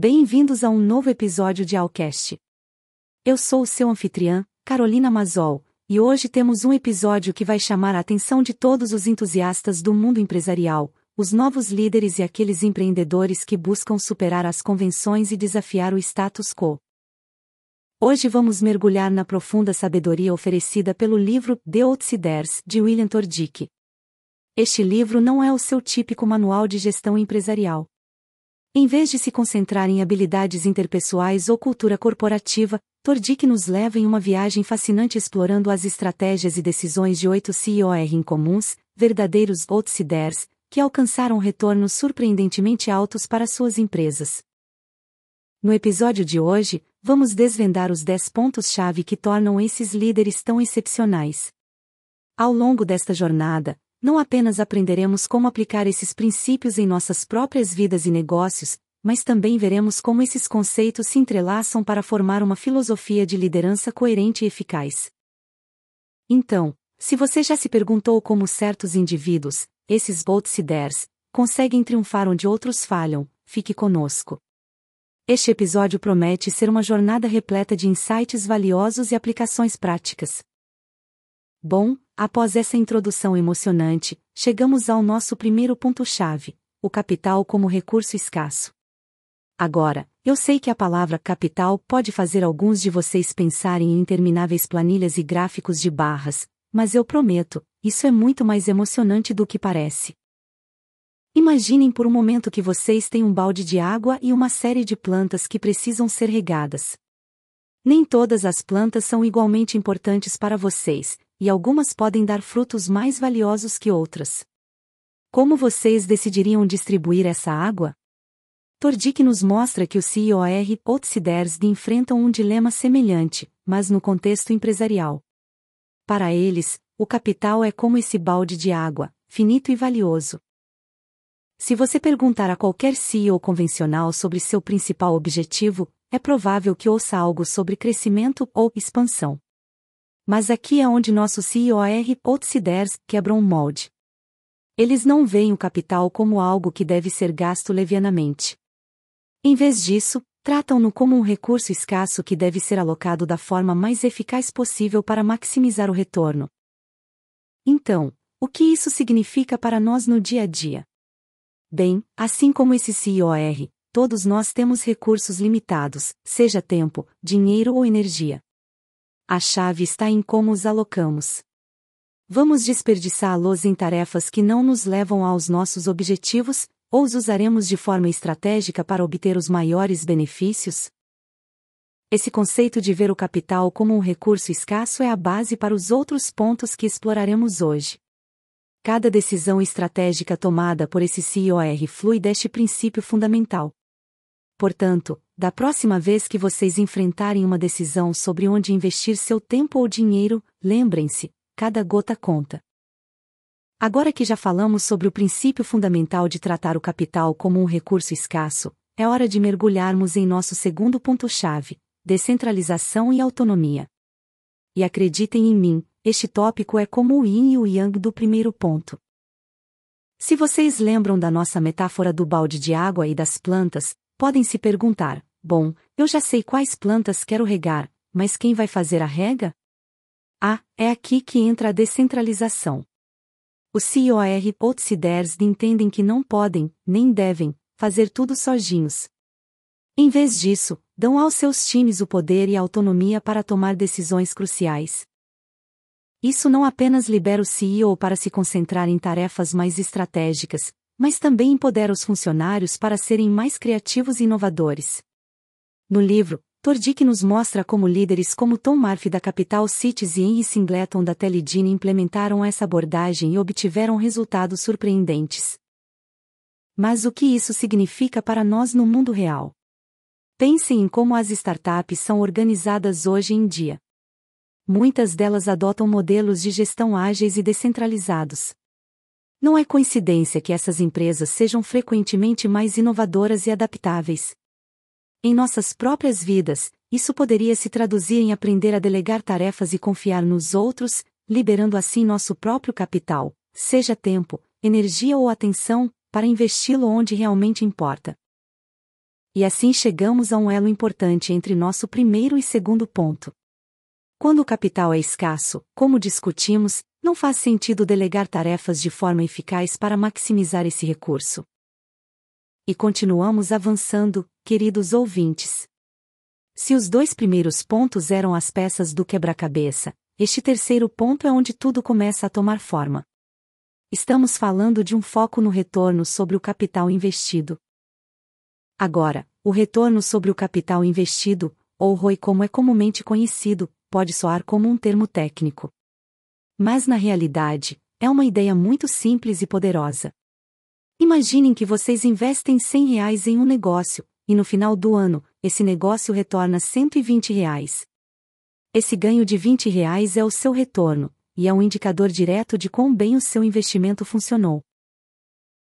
Bem-vindos a um novo episódio de Alcast. Eu sou o seu anfitriã, Carolina Mazol, e hoje temos um episódio que vai chamar a atenção de todos os entusiastas do mundo empresarial, os novos líderes e aqueles empreendedores que buscam superar as convenções e desafiar o status quo. Hoje vamos mergulhar na profunda sabedoria oferecida pelo livro The Outsiders, de William Tordick. Este livro não é o seu típico manual de gestão empresarial. Em vez de se concentrar em habilidades interpessoais ou cultura corporativa, Tordick nos leva em uma viagem fascinante explorando as estratégias e decisões de oito CEOR incomuns, verdadeiros outsiders, que alcançaram retornos surpreendentemente altos para suas empresas. No episódio de hoje, vamos desvendar os 10 pontos-chave que tornam esses líderes tão excepcionais. Ao longo desta jornada, não apenas aprenderemos como aplicar esses princípios em nossas próprias vidas e negócios, mas também veremos como esses conceitos se entrelaçam para formar uma filosofia de liderança coerente e eficaz. Então, se você já se perguntou como certos indivíduos, esses outsiders, conseguem triunfar onde outros falham, fique conosco. Este episódio promete ser uma jornada repleta de insights valiosos e aplicações práticas. Bom, após essa introdução emocionante, chegamos ao nosso primeiro ponto-chave: o capital como recurso escasso. Agora, eu sei que a palavra capital pode fazer alguns de vocês pensarem em intermináveis planilhas e gráficos de barras, mas eu prometo, isso é muito mais emocionante do que parece. Imaginem por um momento que vocês têm um balde de água e uma série de plantas que precisam ser regadas. Nem todas as plantas são igualmente importantes para vocês, e algumas podem dar frutos mais valiosos que outras. Como vocês decidiriam distribuir essa água? Tordick nos mostra que o CIOR Outsiders enfrentam um dilema semelhante, mas no contexto empresarial. Para eles, o capital é como esse balde de água, finito e valioso. Se você perguntar a qualquer CEO convencional sobre seu principal objetivo, é provável que ouça algo sobre crescimento ou expansão. Mas aqui é onde nosso CEOR Outsiders quebram um molde. Eles não veem o capital como algo que deve ser gasto levianamente. Em vez disso, tratam-no como um recurso escasso que deve ser alocado da forma mais eficaz possível para maximizar o retorno. Então, o que isso significa para nós no dia a dia? Bem, assim como esse CIOR, todos nós temos recursos limitados, seja tempo, dinheiro ou energia. A chave está em como os alocamos. Vamos desperdiçá-los em tarefas que não nos levam aos nossos objetivos, ou os usaremos de forma estratégica para obter os maiores benefícios? Esse conceito de ver o capital como um recurso escasso é a base para os outros pontos que exploraremos hoje. Cada decisão estratégica tomada por esse CIOR flui deste princípio fundamental. Portanto, da próxima vez que vocês enfrentarem uma decisão sobre onde investir seu tempo ou dinheiro, lembrem-se: cada gota conta. Agora que já falamos sobre o princípio fundamental de tratar o capital como um recurso escasso, é hora de mergulharmos em nosso segundo ponto-chave: descentralização e autonomia. E acreditem em mim, este tópico é como o yin e o yang do primeiro ponto. Se vocês lembram da nossa metáfora do balde de água e das plantas, podem se perguntar: bom, eu já sei quais plantas quero regar, mas quem vai fazer a rega? Ah, é aqui que entra a descentralização. Os CIOR outsiders entendem que não podem, nem devem, fazer tudo sozinhos. Em vez disso, dão aos seus times o poder e a autonomia para tomar decisões cruciais. Isso não apenas libera o CEO para se concentrar em tarefas mais estratégicas, mas também empodera os funcionários para serem mais criativos e inovadores. No livro, Tordick nos mostra como líderes como Tom Murphy da Capital Cities e Henry Singleton da Teledine implementaram essa abordagem e obtiveram resultados surpreendentes. Mas o que isso significa para nós no mundo real? Pensem em como as startups são organizadas hoje em dia muitas delas adotam modelos de gestão ágeis e descentralizados. Não é coincidência que essas empresas sejam frequentemente mais inovadoras e adaptáveis. Em nossas próprias vidas, isso poderia se traduzir em aprender a delegar tarefas e confiar nos outros, liberando assim nosso próprio capital, seja tempo, energia ou atenção, para investi-lo onde realmente importa. E assim chegamos a um elo importante entre nosso primeiro e segundo ponto. Quando o capital é escasso, como discutimos, não faz sentido delegar tarefas de forma eficaz para maximizar esse recurso. E continuamos avançando, queridos ouvintes. Se os dois primeiros pontos eram as peças do quebra-cabeça, este terceiro ponto é onde tudo começa a tomar forma. Estamos falando de um foco no retorno sobre o capital investido. Agora, o retorno sobre o capital investido, ou ROI como é comumente conhecido, pode soar como um termo técnico. Mas na realidade, é uma ideia muito simples e poderosa. Imaginem que vocês investem 100 reais em um negócio, e no final do ano, esse negócio retorna 120 reais. Esse ganho de 20 reais é o seu retorno, e é um indicador direto de quão bem o seu investimento funcionou.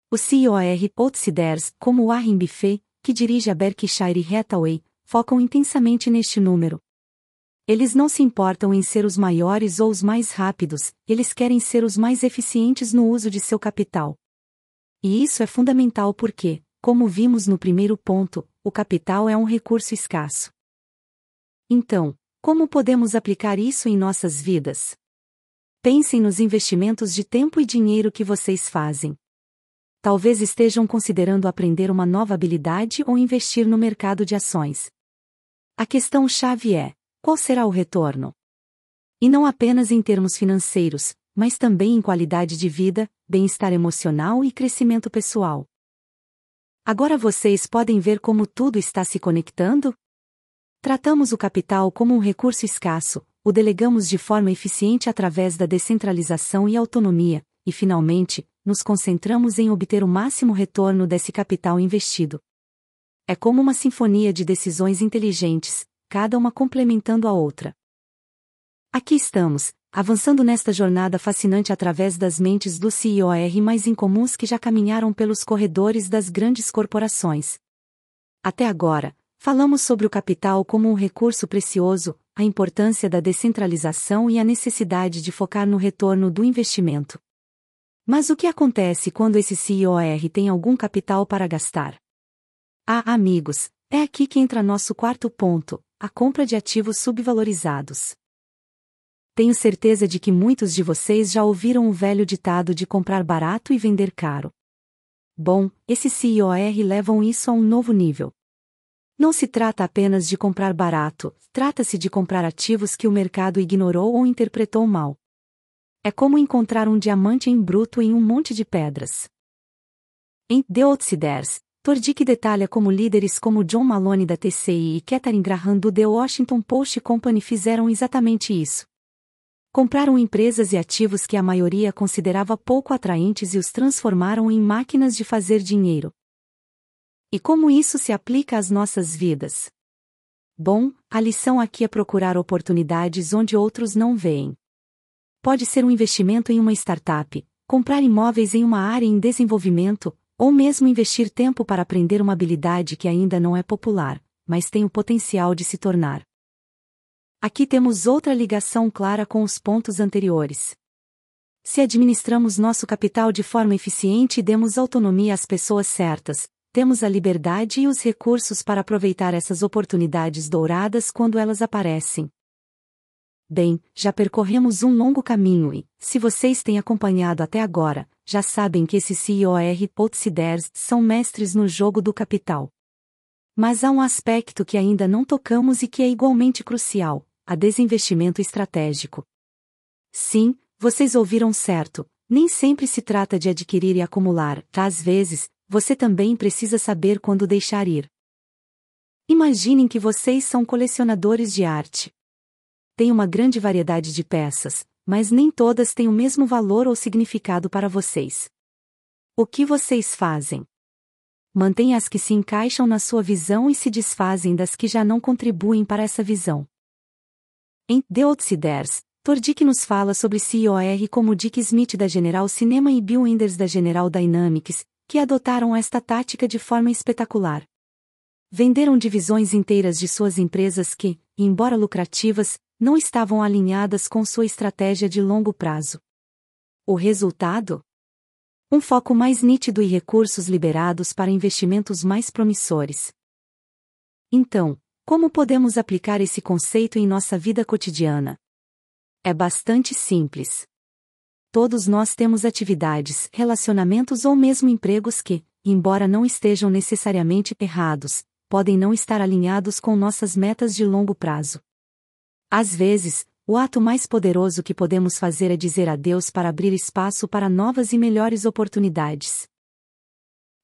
O CIOR Outsiders, como Warren Buffett, que dirige a Berkshire Hathaway, focam intensamente neste número. Eles não se importam em ser os maiores ou os mais rápidos, eles querem ser os mais eficientes no uso de seu capital. E isso é fundamental porque, como vimos no primeiro ponto, o capital é um recurso escasso. Então, como podemos aplicar isso em nossas vidas? Pensem nos investimentos de tempo e dinheiro que vocês fazem. Talvez estejam considerando aprender uma nova habilidade ou investir no mercado de ações. A questão-chave é: qual será o retorno? E não apenas em termos financeiros, mas também em qualidade de vida, bem-estar emocional e crescimento pessoal. Agora vocês podem ver como tudo está se conectando? Tratamos o capital como um recurso escasso, o delegamos de forma eficiente através da descentralização e autonomia, e finalmente, nos concentramos em obter o máximo retorno desse capital investido. É como uma sinfonia de decisões inteligentes, cada uma complementando a outra. Aqui estamos, avançando nesta jornada fascinante através das mentes dos CEOR mais incomuns que já caminharam pelos corredores das grandes corporações. Até agora, falamos sobre o capital como um recurso precioso, a importância da descentralização e a necessidade de focar no retorno do investimento. Mas o que acontece quando esse CEOR tem algum capital para gastar? Ah, amigos, é aqui que entra nosso quarto ponto, a compra de ativos subvalorizados. Tenho certeza de que muitos de vocês já ouviram o velho ditado de comprar barato e vender caro. Bom, esses CIOR levam isso a um novo nível. Não se trata apenas de comprar barato, trata-se de comprar ativos que o mercado ignorou ou interpretou mal. É como encontrar um diamante em bruto em um monte de pedras. Em The Outsiders, Tordick detalha como líderes como John Maloney da TCI e Katharine Graham do The Washington Post Company fizeram exatamente isso. Compraram empresas e ativos que a maioria considerava pouco atraentes e os transformaram em máquinas de fazer dinheiro. E como isso se aplica às nossas vidas? Bom, a lição aqui é procurar oportunidades onde outros não veem. Pode ser um investimento em uma startup, comprar imóveis em uma área em desenvolvimento, ou mesmo investir tempo para aprender uma habilidade que ainda não é popular, mas tem o potencial de se tornar. Aqui temos outra ligação clara com os pontos anteriores. Se administramos nosso capital de forma eficiente e demos autonomia às pessoas certas, temos a liberdade e os recursos para aproveitar essas oportunidades douradas quando elas aparecem. Bem, já percorremos um longo caminho e, se vocês têm acompanhado até agora, já sabem que esses CIOR Outsiders são mestres no jogo do capital. Mas há um aspecto que ainda não tocamos e que é igualmente crucial: a desinvestimento estratégico. Sim, vocês ouviram certo, nem sempre se trata de adquirir e acumular, às vezes, você também precisa saber quando deixar ir. Imaginem que vocês são colecionadores de arte. Tem uma grande variedade de peças, mas nem todas têm o mesmo valor ou significado para vocês. O que vocês fazem? Mantém as que se encaixam na sua visão e se desfazem das que já não contribuem para essa visão. Em The Outsiders, Tordick nos fala sobre CIOR como Dick Smith da General Cinema e Bill Wenders da General Dynamics, que adotaram esta tática de forma espetacular. Venderam divisões inteiras de suas empresas que, embora lucrativas, não estavam alinhadas com sua estratégia de longo prazo. O resultado? Um foco mais nítido e recursos liberados para investimentos mais promissores. Então, como podemos aplicar esse conceito em nossa vida cotidiana? É bastante simples. Todos nós temos atividades, relacionamentos ou mesmo empregos que, embora não estejam necessariamente errados, podem não estar alinhados com nossas metas de longo prazo. Às vezes, o ato mais poderoso que podemos fazer é dizer adeus para abrir espaço para novas e melhores oportunidades.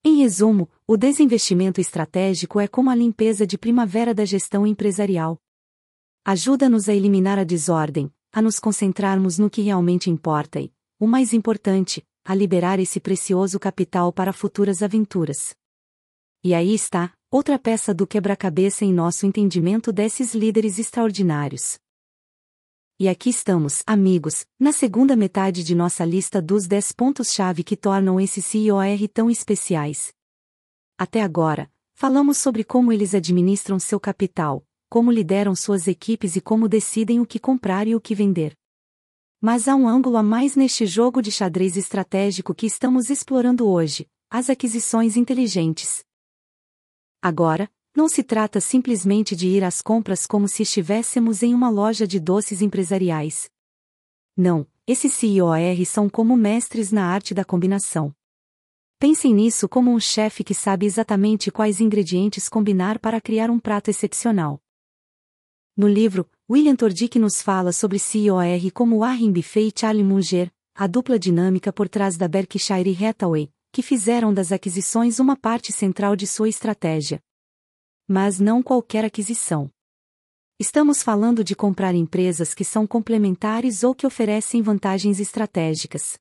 Em resumo, o desinvestimento estratégico é como a limpeza de primavera da gestão empresarial. Ajuda-nos a eliminar a desordem, a nos concentrarmos no que realmente importa e, o mais importante, a liberar esse precioso capital para futuras aventuras. E aí está, outra peça do quebra-cabeça em nosso entendimento desses líderes extraordinários. E aqui estamos, amigos, na segunda metade de nossa lista dos 10 pontos-chave que tornam esses CIOR tão especiais. Até agora, falamos sobre como eles administram seu capital, como lideram suas equipes e como decidem o que comprar e o que vender. Mas há um ângulo a mais neste jogo de xadrez estratégico que estamos explorando hoje: as aquisições inteligentes. Agora, não se trata simplesmente de ir às compras como se estivéssemos em uma loja de doces empresariais. Não, esses CIOR são como mestres na arte da combinação. Pensem nisso como um chefe que sabe exatamente quais ingredientes combinar para criar um prato excepcional. No livro, William Tordick nos fala sobre CIOR como Warren Buffett e Charlie Munger, a dupla dinâmica por trás da Berkshire Hathaway, que fizeram das aquisições uma parte central de sua estratégia mas não qualquer aquisição. Estamos falando de comprar empresas que são complementares ou que oferecem vantagens estratégicas.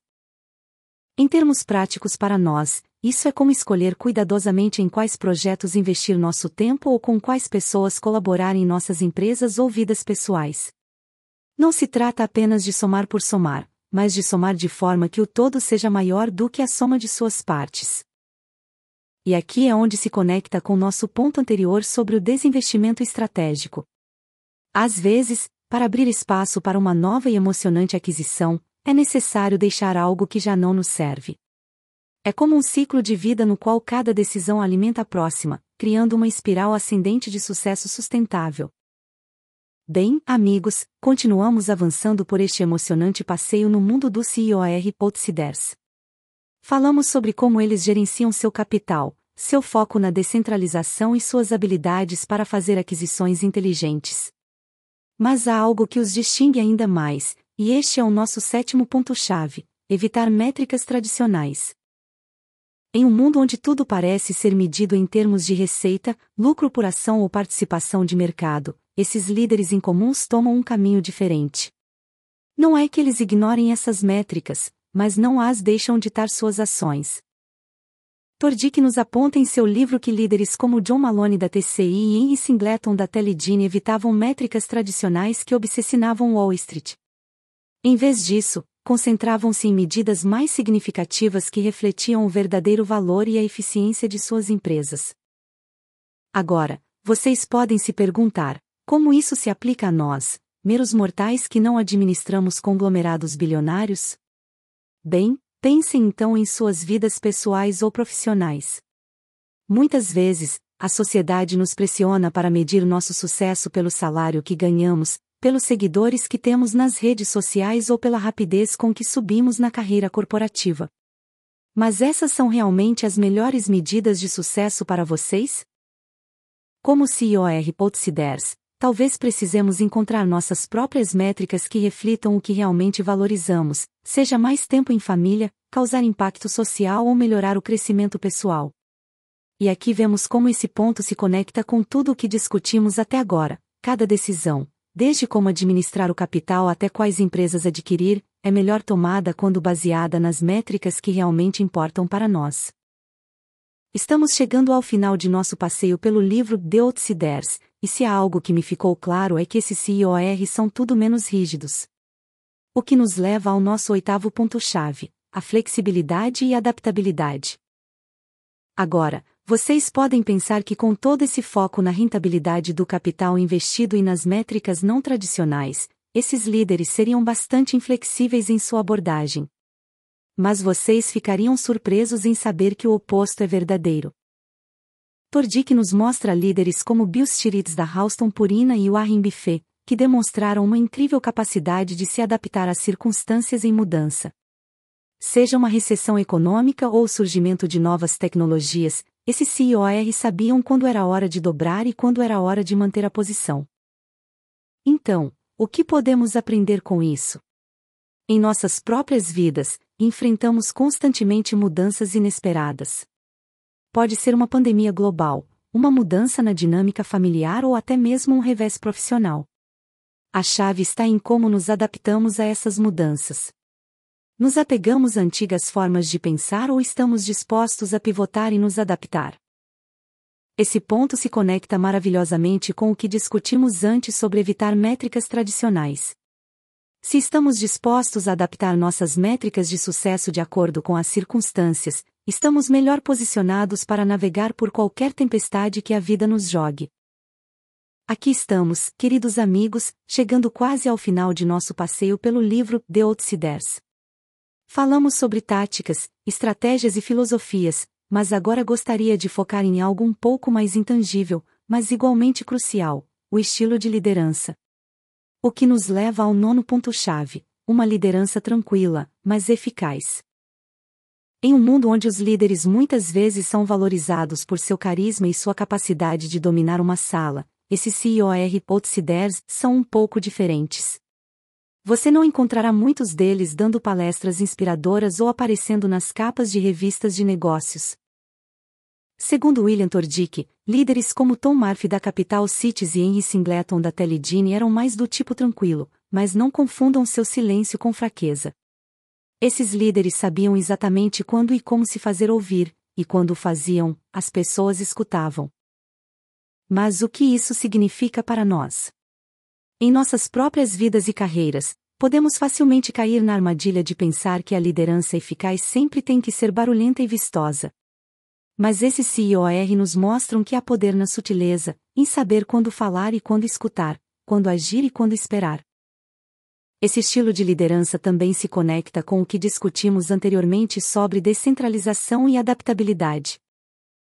Em termos práticos para nós, isso é como escolher cuidadosamente em quais projetos investir nosso tempo ou com quais pessoas colaborar em nossas empresas ou vidas pessoais. Não se trata apenas de somar por somar, mas de somar de forma que o todo seja maior do que a soma de suas partes. E aqui é onde se conecta com nosso ponto anterior sobre o desinvestimento estratégico. Às vezes, para abrir espaço para uma nova e emocionante aquisição, é necessário deixar algo que já não nos serve. É como um ciclo de vida no qual cada decisão alimenta a próxima, criando uma espiral ascendente de sucesso sustentável. Bem, amigos, continuamos avançando por este emocionante passeio no mundo do CIOR Outsiders. Falamos sobre como eles gerenciam seu capital, seu foco na descentralização e suas habilidades para fazer aquisições inteligentes. Mas há algo que os distingue ainda mais, e este é o nosso sétimo ponto-chave: evitar métricas tradicionais. Em um mundo onde tudo parece ser medido em termos de receita, lucro por ação ou participação de mercado, esses líderes incomuns tomam um caminho diferente. Não é que eles ignorem essas métricas, mas não as deixam ditar suas ações. Tordick nos aponta em seu livro que líderes como John Malone da TCI e Henry Singleton da Teledine evitavam métricas tradicionais que obsessinavam Wall Street. Em vez disso, concentravam-se em medidas mais significativas que refletiam o verdadeiro valor e a eficiência de suas empresas. Agora, vocês podem se perguntar: como isso se aplica a nós, meros mortais que não administramos conglomerados bilionários? Bem, pensem então em suas vidas pessoais ou profissionais. Muitas vezes, a sociedade nos pressiona para medir nosso sucesso pelo salário que ganhamos, pelos seguidores que temos nas redes sociais ou pela rapidez com que subimos na carreira corporativa. Mas essas são realmente as melhores medidas de sucesso para vocês? Como CIOR Potsiders, talvez precisemos encontrar nossas próprias métricas que reflitam o que realmente valorizamos, seja mais tempo em família, causar impacto social ou melhorar o crescimento pessoal. E aqui vemos como esse ponto se conecta com tudo o que discutimos até agora. Cada decisão, desde como administrar o capital até quais empresas adquirir, é melhor tomada quando baseada nas métricas que realmente importam para nós. Estamos chegando ao final de nosso passeio pelo livro The Outsiders, e se há algo que me ficou claro é que esses CIOR são tudo menos rígidos. O que nos leva ao nosso oitavo ponto-chave, a flexibilidade e adaptabilidade. Agora, vocês podem pensar que com todo esse foco na rentabilidade do capital investido e nas métricas não tradicionais, esses líderes seriam bastante inflexíveis em sua abordagem, mas vocês ficariam surpresos em saber que o oposto é verdadeiro. Tordick nos mostra líderes como Bill Stiritz da Halston Purina e Warren Buffett, que demonstraram uma incrível capacidade de se adaptar às circunstâncias em mudança. Seja uma recessão econômica ou o surgimento de novas tecnologias, esses CEOR sabiam quando era hora de dobrar e quando era hora de manter a posição. Então, o que podemos aprender com isso? Em nossas próprias vidas, enfrentamos constantemente mudanças inesperadas. Pode ser uma pandemia global, uma mudança na dinâmica familiar ou até mesmo um revés profissional. A chave está em como nos adaptamos a essas mudanças. Nos apegamos a antigas formas de pensar ou estamos dispostos a pivotar e nos adaptar? Esse ponto se conecta maravilhosamente com o que discutimos antes sobre evitar métricas tradicionais. Se estamos dispostos a adaptar nossas métricas de sucesso de acordo com as circunstâncias, estamos melhor posicionados para navegar por qualquer tempestade que a vida nos jogue. Aqui estamos, queridos amigos, chegando quase ao final de nosso passeio pelo livro The Outsiders. Falamos sobre táticas, estratégias e filosofias, mas agora gostaria de focar em algo um pouco mais intangível, mas igualmente crucial: o estilo de liderança. O que nos leva ao nono ponto-chave: uma liderança tranquila, mas eficaz. Em um mundo onde os líderes muitas vezes são valorizados por seu carisma e sua capacidade de dominar uma sala, esses CEOR outsiders são um pouco diferentes. Você não encontrará muitos deles dando palestras inspiradoras ou aparecendo nas capas de revistas de negócios. Segundo William Tordick, líderes como Tom Murphy da Capital Cities e Henry Singleton da Teledine eram mais do tipo tranquilo, mas não confundam seu silêncio com fraqueza. Esses líderes sabiam exatamente quando e como se fazer ouvir, e quando o faziam, as pessoas escutavam. Mas o que isso significa para nós? Em nossas próprias vidas e carreiras, podemos facilmente cair na armadilha de pensar que a liderança eficaz sempre tem que ser barulhenta e vistosa. Mas esses CIOR nos mostram que há poder na sutileza, em saber quando falar e quando escutar, quando agir e quando esperar. Esse estilo de liderança também se conecta com o que discutimos anteriormente sobre descentralização e adaptabilidade.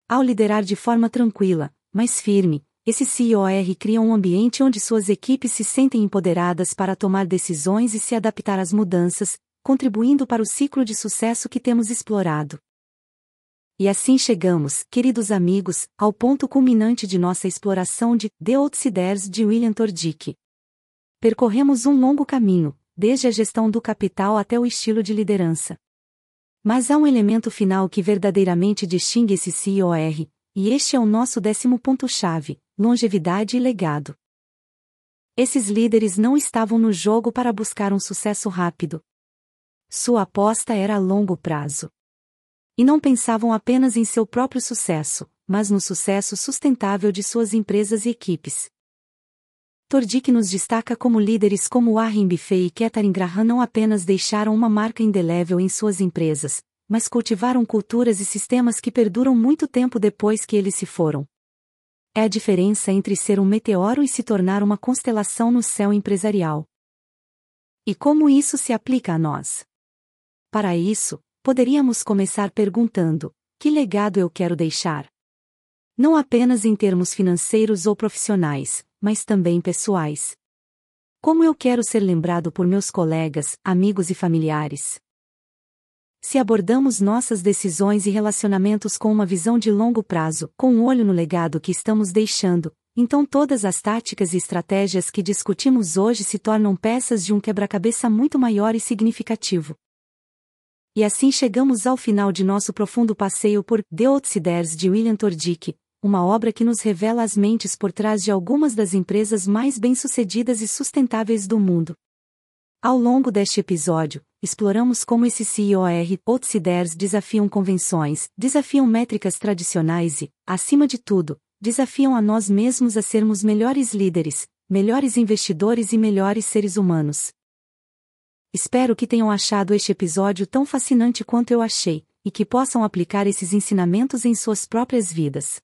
Ao liderar de forma tranquila, mas firme, esse CIOR cria um ambiente onde suas equipes se sentem empoderadas para tomar decisões e se adaptar às mudanças, contribuindo para o ciclo de sucesso que temos explorado. E assim chegamos, queridos amigos, ao ponto culminante de nossa exploração de The Outsiders de William Tordick. Percorremos um longo caminho, desde a gestão do capital até o estilo de liderança. Mas há um elemento final que verdadeiramente distingue esse CIOR, e este é o nosso décimo ponto-chave: longevidade e legado. Esses líderes não estavam no jogo para buscar um sucesso rápido. Sua aposta era a longo prazo. E não pensavam apenas em seu próprio sucesso, mas no sucesso sustentável de suas empresas e equipes. Tordick nos destaca como líderes como Warren Buffett e Katharine Graham não apenas deixaram uma marca indelével em suas empresas, mas cultivaram culturas e sistemas que perduram muito tempo depois que eles se foram. É a diferença entre ser um meteoro e se tornar uma constelação no céu empresarial. E como isso se aplica a nós? Para isso, poderíamos começar perguntando: que legado eu quero deixar? Não apenas em termos financeiros ou profissionais, mas também pessoais. Como eu quero ser lembrado por meus colegas, amigos e familiares? Se abordamos nossas decisões e relacionamentos com uma visão de longo prazo, com um olho no legado que estamos deixando, então todas as táticas e estratégias que discutimos hoje se tornam peças de um quebra-cabeça muito maior e significativo. E assim chegamos ao final de nosso profundo passeio por The Outsiders de William Tordick, uma obra que nos revela as mentes por trás de algumas das empresas mais bem-sucedidas e sustentáveis do mundo. Ao longo deste episódio, exploramos como esses CIOR outsiders desafiam convenções, desafiam métricas tradicionais e, acima de tudo, desafiam a nós mesmos a sermos melhores líderes, melhores investidores e melhores seres humanos. Espero que tenham achado este episódio tão fascinante quanto eu achei, e que possam aplicar esses ensinamentos em suas próprias vidas.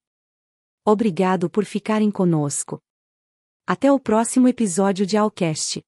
Obrigado por ficarem conosco. Até o próximo episódio de Alcast.